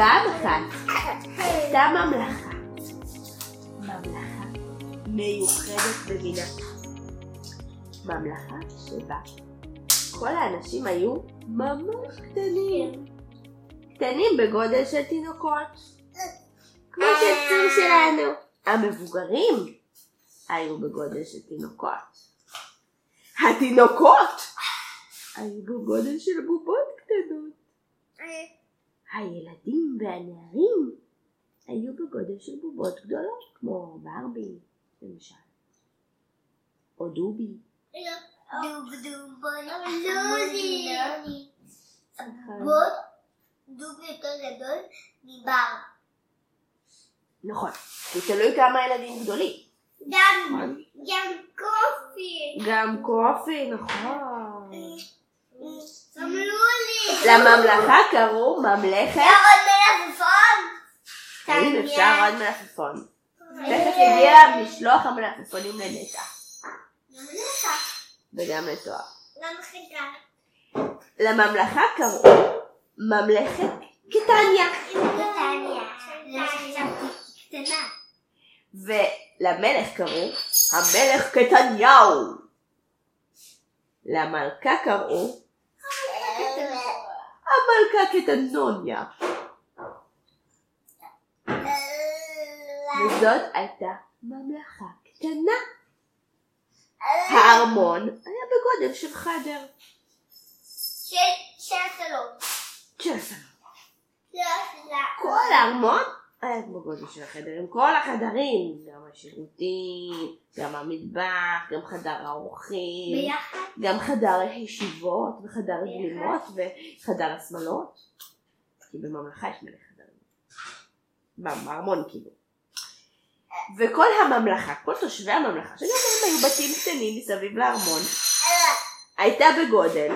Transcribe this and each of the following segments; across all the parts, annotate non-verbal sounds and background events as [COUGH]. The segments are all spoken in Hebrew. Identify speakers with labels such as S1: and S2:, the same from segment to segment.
S1: פעם אחת הייתה ממלכה. ממלכה מיוחדת במינה. ממלכה שבה כל האנשים היו ממש קטנים. קטנים בגודל של תינוקות. כמו שהצור שלנו. המבוגרים היו בגודל של תינוקות. התינוקות היו בגודל של בובות קטנות. הילדים והנערים היו בגודל של בובות גדולות, כמו ברבי, למשל. או דובי.
S2: דוב דוב לוזי. בוט דוב יותר גדול מבר.
S1: נכון. זה תלוי כמה ילדים גדולים.
S2: גם גם קופי.
S1: גם קופי, נכון. לממלכה קראו ממלכת...
S2: עוד מלפפון.
S1: האם אפשר עוד מלפפון? תכף יגיע משלוח המלפפונים לנטע. וגם לתואר. לממלכה קראו ממלכת קטניה. ולמלך קראו המלך קטניהו. למלכה קראו המלכה קטנוניה. וזאת הייתה ממלכה קטנה. הארמון היה בגודל של חדר.
S2: של סלון.
S1: של סלון.
S2: לא.
S1: כל הארמון היה בגודל של החדר עם כל החדרים, גם השירותים, גם המטבח, גם חדר האורחים,
S2: ביחד?
S1: גם חדר הישיבות וחדר הגלימות וחדר השמלות, כי בממלכה יש מלא חדרים, בארמון כאילו. וכל הממלכה, כל תושבי הממלכה, שגם הם היו בתים קטנים מסביב לארמון, הייתה בגודל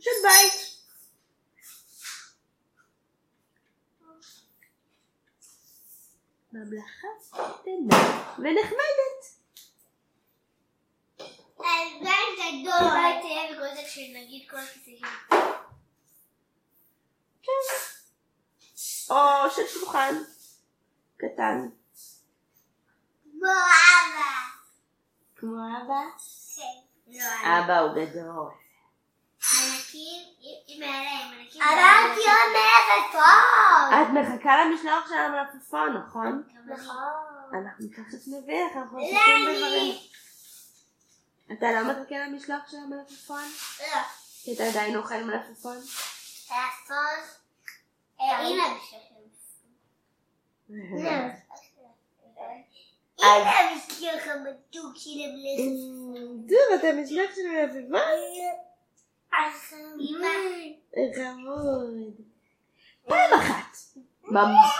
S1: של בית. ממלכה קטנה ונחמדת.
S2: אז בית גדול בית תהיה בגודל של נגיד כל הכיסאים.
S1: כן. או של שולחן קטן.
S2: כמו אבא.
S1: כמו אבא?
S2: כן. לא,
S1: אבא הוא גדול.
S2: ענקים, אם היה להם ענקים. אמרתי עוד מלפפון.
S1: את מחכה למשלוח של המלפפון, נכון?
S2: נכון.
S1: אנחנו תכף נביא לך, אנחנו
S2: לא,
S1: עסוקים בדברים.
S2: אני.
S1: אתה לא מחכה למשלוח של המלפפון?
S2: לא.
S1: כי אתה עדיין אוכל מלפפון?
S2: מלפפון. אה, הנה בשבילכם. הנה בשבילכם מתוק של המלפפון.
S1: טוב, אתה משלוח של המלפפון? חמוד. פעם אחת,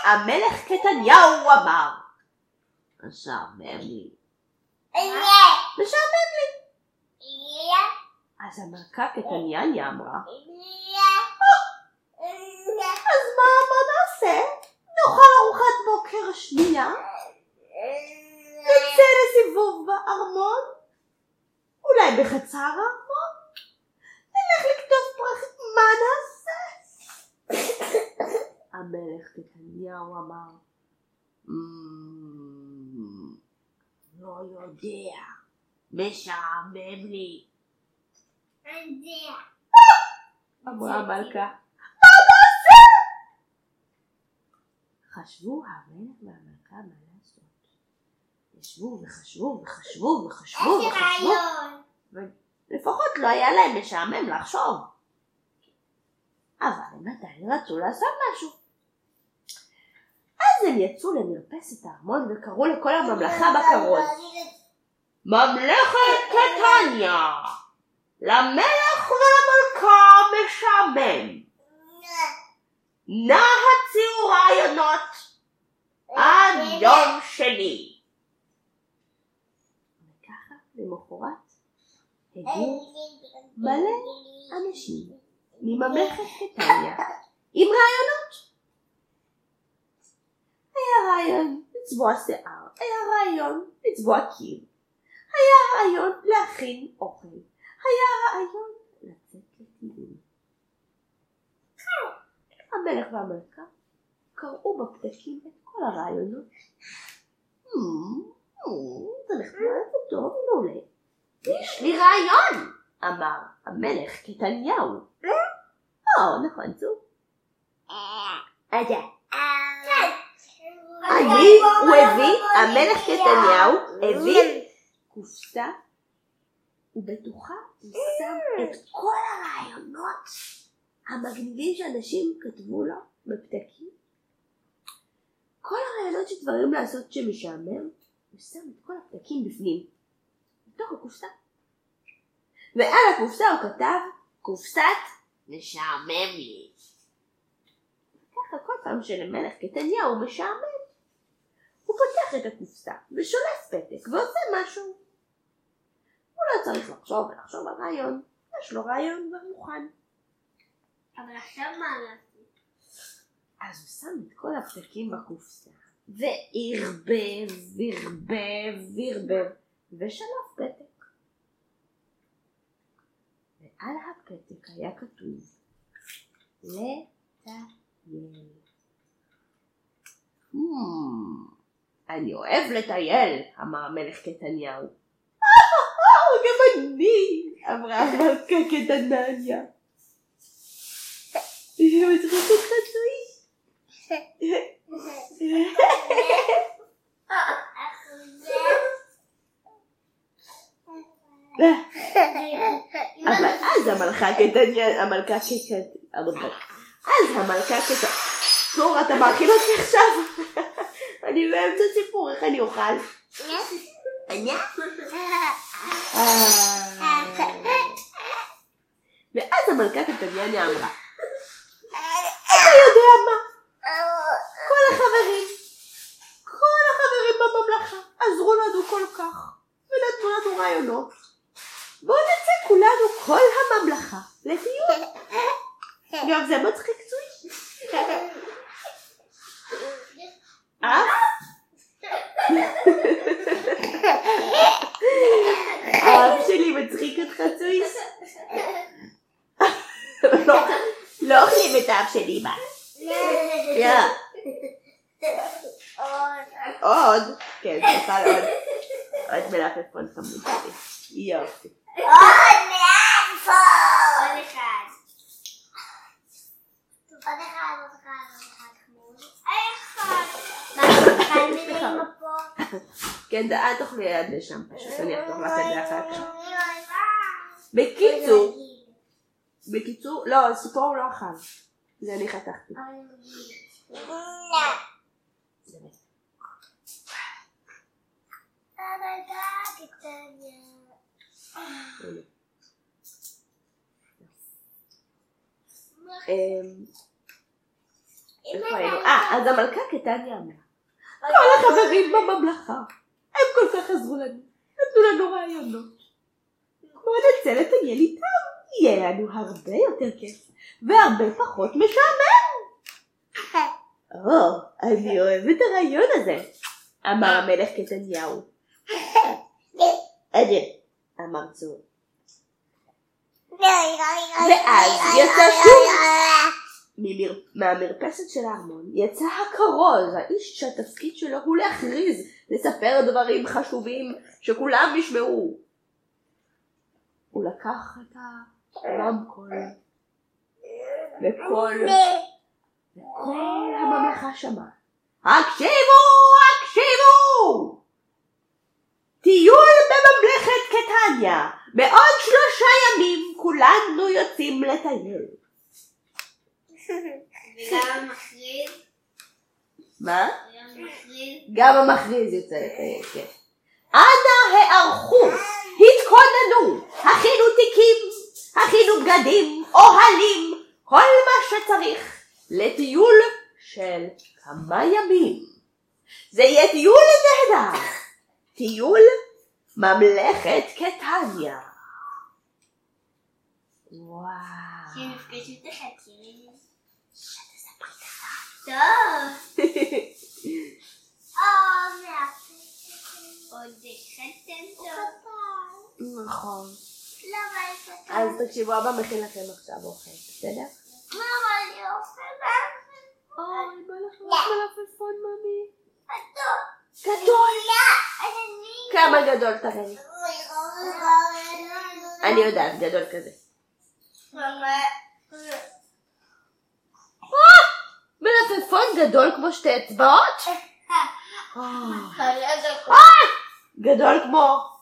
S1: המלך קטניהו אמר, משעמם לי,
S2: הנה.
S1: משעמם לי.
S2: הנה.
S1: אז המלכה קטניאניה אמרה,
S2: הנה.
S1: אז מה, מה נעשה? נאכל ארוחת בוקר שנייה? נצא לסיבוב בארמון? אולי בחצר הארמון? נלך לקטוף פרחים, מה נעשה? המלך קטניהו אמר, "אמ, לא יודע, משעמם לי. אמרה המלכה, מה נעשה? חשבו המלך והמלכה מה לעשות. ישבו וחשבו וחשבו וחשבו
S2: איזה
S1: וחשבו.
S2: רעיון.
S1: לפחות לא היה להם משעמם לחשוב. אבל הם עדיין רצו לעשות משהו. אז הם יצאו למרפסת הארמון וקראו לכל הממלכה בכרוז. ממלכת קטניה! למלך ולמלכה משעמם. נא הציעו רעיונות עד יום שני. וככה למחרת הגיעו מלא אנשים מממלכת קטניה עם רעיונות. היה רעיון לצבוע שיער, היה רעיון לצבוע קיר, היה רעיון להכין אוכל, היה רעיון לצאת לטיול. המלך והמלכה קראו בפתקים את כל הרעיונות. "Hmm, hmm, זה נחמד וטוב, מעולה. יש לי רעיון, אמר המלך קטניהו. או, נכון, זו. אני, הוא הביא, המלך קטניהו הביא קופסה, ובתוכה הוא שם את כל הרעיונות המגניבים שאנשים כתבו לו בפתקים. כל הרעיונות של דברים לעשות שמשעמם, הוא שם את כל הפתקים בפנים, בתוך הקופסה. ועל הקופסה הוא כתב, קופסת משעמם לי. ככה כל פעם שלמלך קטניהו משעמם, הוא פותח את הקופסה ושולף פתק ועושה משהו. הוא לא צריך לחשוב ולחשוב על רעיון, יש לו רעיון כבר מוכן.
S2: אבל עכשיו מה לעשות?
S1: אז הוא שם את כל הפתקים בקופסה, וערבב, וערבב, וערבב, ושלף פתק. ועל הפתק היה כתוב, לטייל. Hmm, אני אוהב לטייל, אמר המלך קטניהו. "אה, [LAUGHS] גם אני, אמרה המלכה קטנניה. היא מצחיקת חצוי. אבל [LAUGHS] אז המלכה קטניה, המלכה קטניה, אז המלכה קטניה, צור אתה מאכיל אותי עכשיו? [LAUGHS] אני באמצע סיפור, איך אני אוכל? ואז המלכה קטניה אמרה, אתה יודע מה? כל החברים, כל החברים בממלכה עזרו לנו כל כך, ונתנו לנו רעיונות. בואו נצא כולנו, כל הממלכה, לטיול. [LAUGHS] גם זה מצחיק צוי. [LAUGHS] אה? האף שלי מצחיק אותך צוי? לא- לא אוכלים את האף של אמא. יא. עוד? כן, תאכל עוד. עוד מלפפון חמוד. יופי.
S2: עוד אחד. עוד אחד, עוד אחד, עוד אחד חמוד. אחד. מה, אחד מביאים פה?
S1: כן, אל תאכלי ליד לשם פשוט, אני אחתוך לך את זה אחר כך. בקיצור, בקיצור, לא, סיפור הוא לא אכל. זה אני חתכתי. אמ, איפה היינו? אה, אז המלכה קטניה אמרה. כל החברים בממלכה, הם כל כך עזרו לנו, נתנו לנו רעיונות. בואו נצא לטייל איתם, יהיה לנו הרבה יותר כיף, והרבה פחות משעמם. או, אני אוהב את הרעיון הזה, אמר המלך קטניהו. אדיר, אמר צור. ואז יצא שוב. מהמרפסת של הארמון יצא הכרוז, האיש שהתפקיד שלו הוא להכריז, לספר דברים חשובים שכולם ישמעו. הוא לקח את הרמקול וכל, וכל הממלכה שמעה. הקשיבו, הקשיבו! טיול בממלכת קטניה, בעוד שלושה ימים כולנו יוצאים לטייל. [LAUGHS]
S2: וגם המכריז,
S1: מה?
S2: גם המכריז,
S1: יוצא לטייל, כן. אנא הערכו, התכוננו, הכינו תיקים, הכינו בגדים, אוהלים, כל מה שצריך לטיול של כמה ימים. זה יהיה טיול נהדר, טיול ממלכת קטניה. וואו.
S2: שנפגשו את החצי. טוב. [LAUGHS] או, מהפה. עוד אחד תן טוב.
S1: נכון.
S2: למה יש לך?
S1: אז תקשיבו, אבא מכין לכם עכשיו אוכל, בסדר?
S2: למה אני אוכל מהפה?
S1: אוי, בא לך. מלפפון, ממי?
S2: גדול.
S1: גדול. כמה גדול תראה לי? אני יודעת, גדול כזה. מלפפון גדול כמו שתי אצבעות? גדול כמו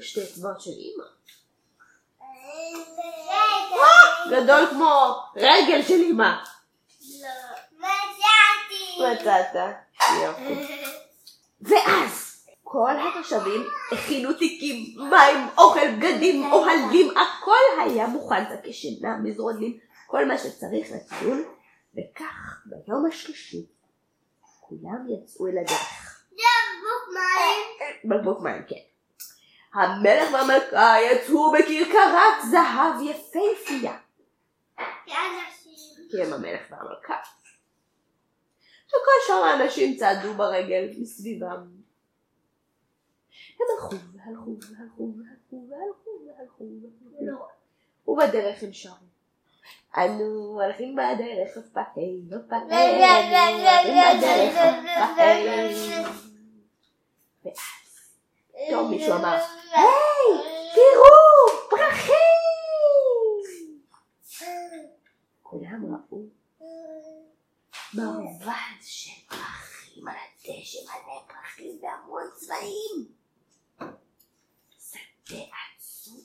S1: שתי אצבעות של אימא. גדול כמו רגל של אימא. מצאת. יופי. ואז כל התושבים הכינו תיקים, מים, אוכל, בגדים, אוהלים, הכל היה מוכן, שקי שינה, מזרונים, כל מה שצריך לטיול, וכך ביום השלישי כולם יצאו אל הדרך. בקבוק מים, כן. המלך והמלכה יצאו בכרכרת זהב יפהפייה, כי הם המלך והמלכה. וכל שאר האנשים צעדו ברגל מסביבם. הם הלכו והלכו והלכו והלכו והלכו והלכו והלכו ובדרך הם שרו. אנו הולכים בדרך הפעי, הפעי, אנו הולכים בדרך הפעי. מישהו אמר, היי, תראו, פרחים! כולם ראו מרבד של פרחים על הדשא, מלא פרחים בהמון צבעים. שדה עצום.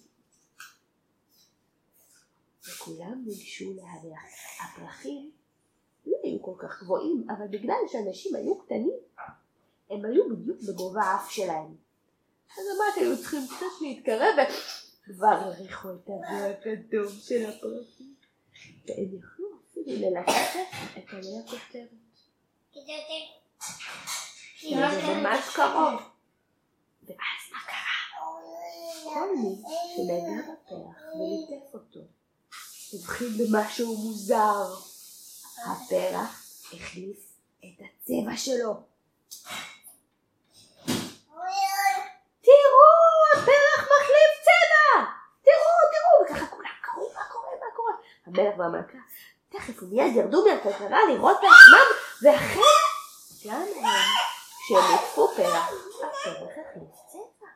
S1: וכולם ניגשו להריח. הפרחים לא היו כל כך גבוהים, אבל בגלל שאנשים היו קטנים, הם היו בדיוק בגובה האף שלהם. אז אמרת, היו צריכים קצת להתקרב וכבר הריחו את הריח האדום של הפרחים. והם יכלו אפילו ללטף את עלי הכותרת. זה ממש קרוב. ואז מה קרה? כל מי שנגע בפרח וליטף אותו, הבחין במשהו מוזר. הפרח החליף את הצבע שלו. תראו, הפרח מחליף צבע! תראו, תראו! וככה כולם קראו, מה קורה, מה קורה? המלך והמלכה תכף ומיד ירדו מהכלכלה לראות בעצמם, ואכן, גם הם, כשהם ליטפו פרח, הפרח החליף צבע.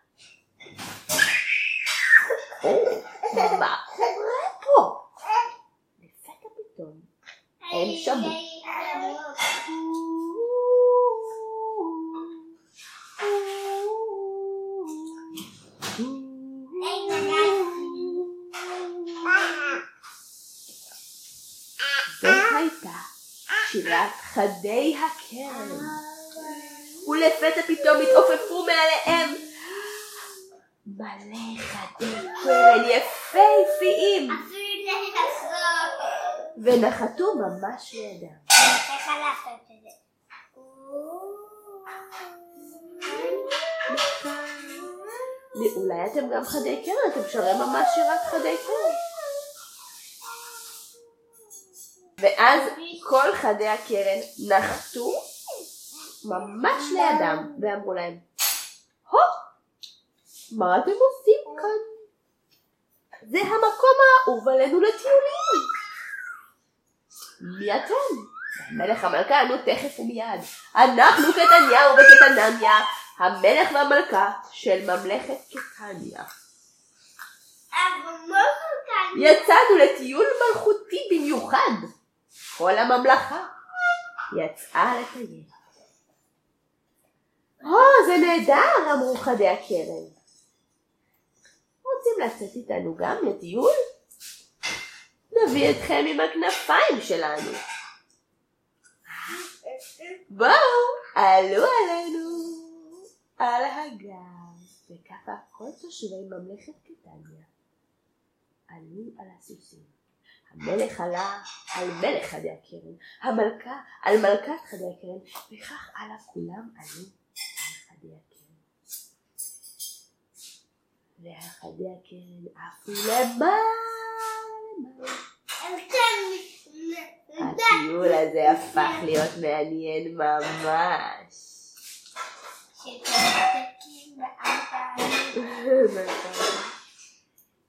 S1: מה קורה פה? לפתע פתאום, הם שמעו. הייתה שירת חדי הכרם. ולפתע פתאום התעופפו מעליהם מלא חדי קרן יפהפיים ונחתו ממש לידם. אולי אתם גם חדי קרן, אתם שרים ממש שירת חדי קרן. ואז כל חדי הקרן נחתו ממש לידם ואמרו להם, הו, מה אתם עושים כאן? זה המקום האהוב עלינו לטיולים. מי אתם? המלך המלכה ענו תכף ומיד. אנחנו קטניה וקטנניה, המלך והמלכה של ממלכת קטניה. יצאנו לטיול מלכותי במיוחד. כל הממלכה יצאה לטייל. או, זה נהדר, אמרו חדי הקרן. רוצים לצאת איתנו גם לטיול? נביא אתכם עם הכנפיים שלנו. בואו, עלו עלינו על הגב, וככה כל תושבי ממלכת קטניה עלו על הסוסים. המלך עלה על מלך חדי הקרן, המלכה על מלכת חדי הקרן, וכך הלאה כולם עלו על חדי הקרן. והחדי הקרן עפו למעלה. הטיול הזה הפך להיות מעניין ממש.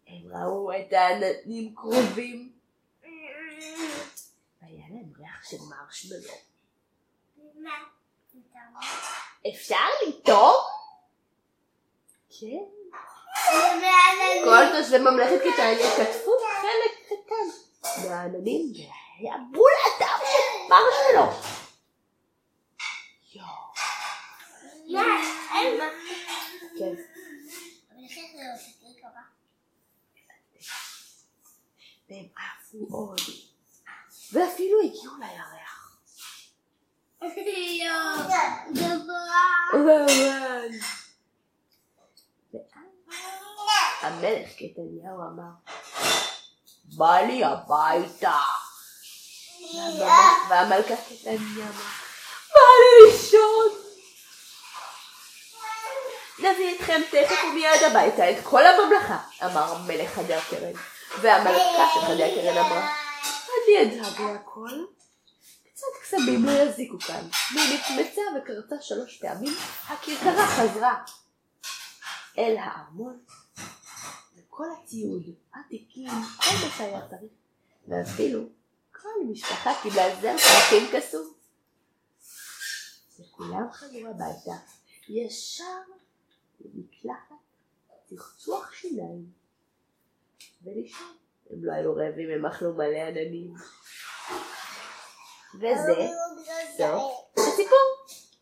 S1: הם ראו את העננים קרובים. להם ריח של מרשמלו. אפשר לטעום? כן. כל תושבי ממלכת קיטניה כתבו חלק קטן מהעננים והיה בול הדם של מרשלו. יואו. כן. והם עפו עוד. ואפילו הגיעו לירח. המלך קטניהו אמר, בא לי הביתה. והמלכה קטניה אמרה, בא לי לישון. נביא אתכם תכף ומיד הביתה את כל הממלכה, אמר מלך חדר קרן. והמלכה של חדר קרן אמרה, אני אדאג להכל. קצת קסמים לא יזיקו כאן. והיא נקמצה וקרצה שלוש פעמים, הכרכרה חזרה אל הארמון. וכל הציוד, התיקים, כל מה שהיה צריך, ואפילו כל משפחה קיבלה זר פרחים קסום. וכולם חזרו הביתה, ישר למקלחת, צחצוח שיניים, ולישון. הם לא היו רעבים, הם אכלו מלא עננים. וזה סוף הסיפור.